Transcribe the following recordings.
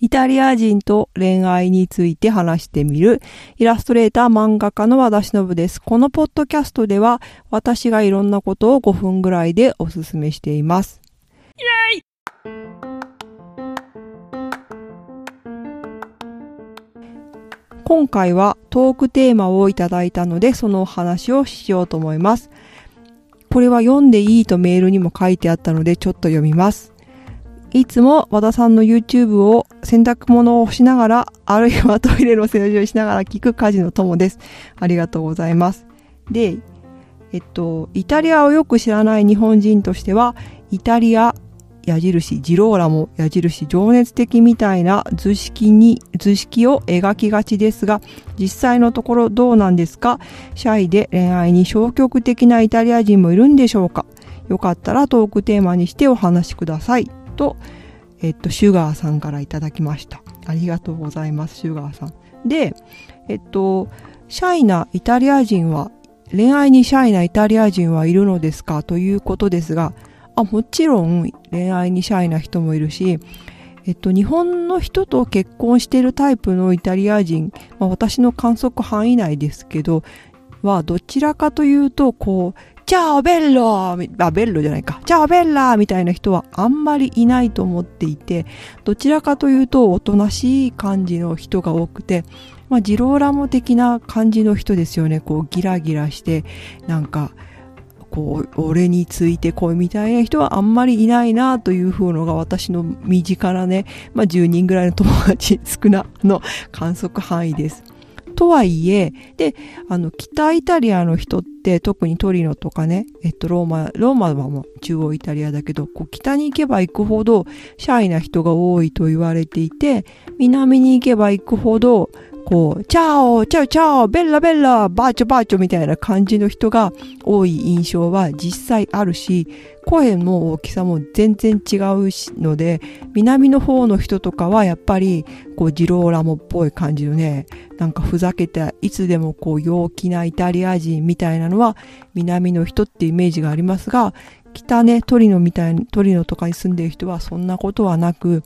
イタリア人と恋愛について話してみるイラストレーター漫画家の和田忍です。このポッドキャストでは私がいろんなことを5分ぐらいでおすすめしています。イェイ今回はトークテーマをいただいたのでそのお話をしようと思います。これは読んでいいとメールにも書いてあったのでちょっと読みます。いつも和田さんの YouTube を洗濯物をしながら、あるいはトイレの掃除をしながら聞く家事の友です。ありがとうございます。で、えっと、イタリアをよく知らない日本人としては、イタリア、矢印、ジローラも矢印、情熱的みたいな図式に、図式を描きがちですが、実際のところどうなんですか？シャイで恋愛に消極的なイタリア人もいるんでしょうか？よかったらトークテーマにしてお話しください。と、えっと、シュガーさんからいただきました。ありがとうございます、シュガーさん。で、えっと、シャイなイタリア人は、恋愛にシャイなイタリア人はいるのですかということですが、あ、もちろん恋愛にシャイな人もいるし、えっと、日本の人と結婚してるタイプのイタリア人、まあ、私の観測範囲内ですけど、はどちらかというと、こう、チャオベッローあ、ベッロじゃないか。チャオベッラーみたいな人はあんまりいないと思っていて、どちらかというとおとなしい感じの人が多くて、まあ、ジローラモ的な感じの人ですよね。こう、ギラギラして、なんか、こう、俺についてこいみたいな人はあんまりいないなという風のが私の身近なね、まあ、10人ぐらいの友達少なの観測範囲です。とはいえ、で、あの、北イタリアの人って、特にトリノとかね、えっと、ローマ、ローマはもう中央イタリアだけど、こう、北に行けば行くほど、シャイな人が多いと言われていて、南に行けば行くほど、こう、チャオ、チャオ、チャオ、ベッラ、ベッラ、バーチョ、バーチョみたいな感じの人が多い印象は実際あるし、声の大きさも全然違うので、南の方の人とかはやっぱり、こう、ジローラモっぽい感じのね、なんかふざけた、いつでもこう、陽気なイタリア人みたいなのは、南の人ってイメージがありますが、北ね、トリノみたいに、トリノとかに住んでる人はそんなことはなく、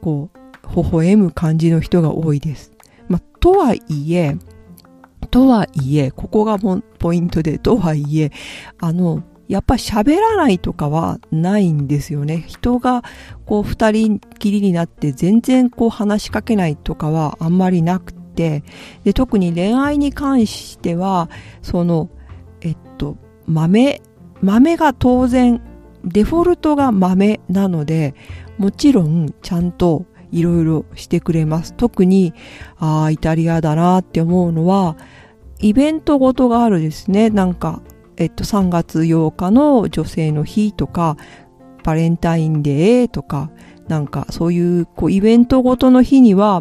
こう、微笑む感じの人が多いです。まあ、とはいえ、とはいえ、ここがポイントで、とはいえ、あの、やっぱ喋らないとかはないんですよね。人がこう二人きりになって全然こう話しかけないとかはあんまりなくて、で、特に恋愛に関しては、その、えっと、豆、豆が当然、デフォルトが豆なので、もちろんちゃんといろいろしてくれます。特に、ああ、イタリアだなって思うのは、イベントごとがあるですね。なんか、えっと、3月8日の女性の日とか、バレンタインデーとか、なんかそういうこうイベントごとの日には、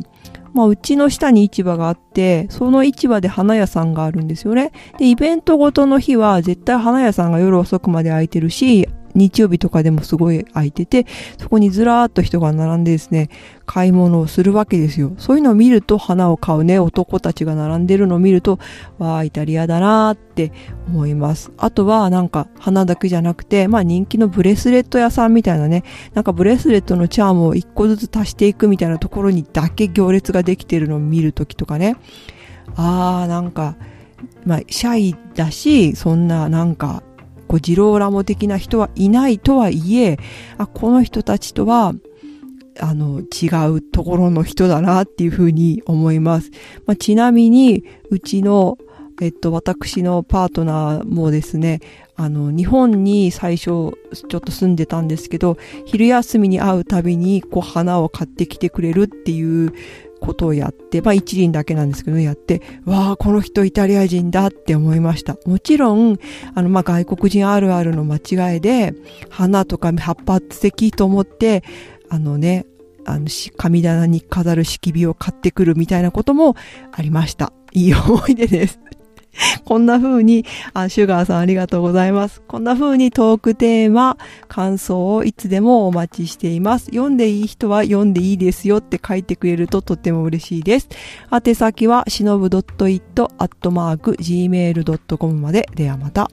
まあ、うちの下に市場があって、その市場で花屋さんがあるんですよね。で、イベントごとの日は絶対花屋さんが夜遅くまで開いてるし、日曜日とかでもすごい空いてて、そこにずらーっと人が並んでですね、買い物をするわけですよ。そういうのを見ると、花を買うね、男たちが並んでるのを見ると、わー、イタリアだなーって思います。あとは、なんか、花だけじゃなくて、まあ人気のブレスレット屋さんみたいなね、なんかブレスレットのチャームを一個ずつ足していくみたいなところにだけ行列ができてるのを見るときとかね、あー、なんか、まあ、シャイだし、そんな、なんか、こう、ジローラモ的な人はいないとはいえ、あ、この人たちとは、あの、違うところの人だなっていうふうに思います。まあ、ちなみに、うちの、えっと、私のパートナーもですね、あの、日本に最初、ちょっと住んでたんですけど、昼休みに会うたびに、こう、花を買ってきてくれるっていうことをやって、まあ一輪だけなんですけど、やって、わあ、この人イタリア人だって思いました。もちろん、あの、まあ外国人あるあるの間違いで、花とか葉っぱ素敵と思って、あのね、あの、神棚に飾る敷火を買ってくるみたいなこともありました。いい思い出です。こんな風にあ、シュガーさんありがとうございます。こんな風にトークテーマ、感想をいつでもお待ちしています。読んでいい人は読んでいいですよって書いてくれるととっても嬉しいです。宛先はしのぶ .it.gmail.com まで。ではまた。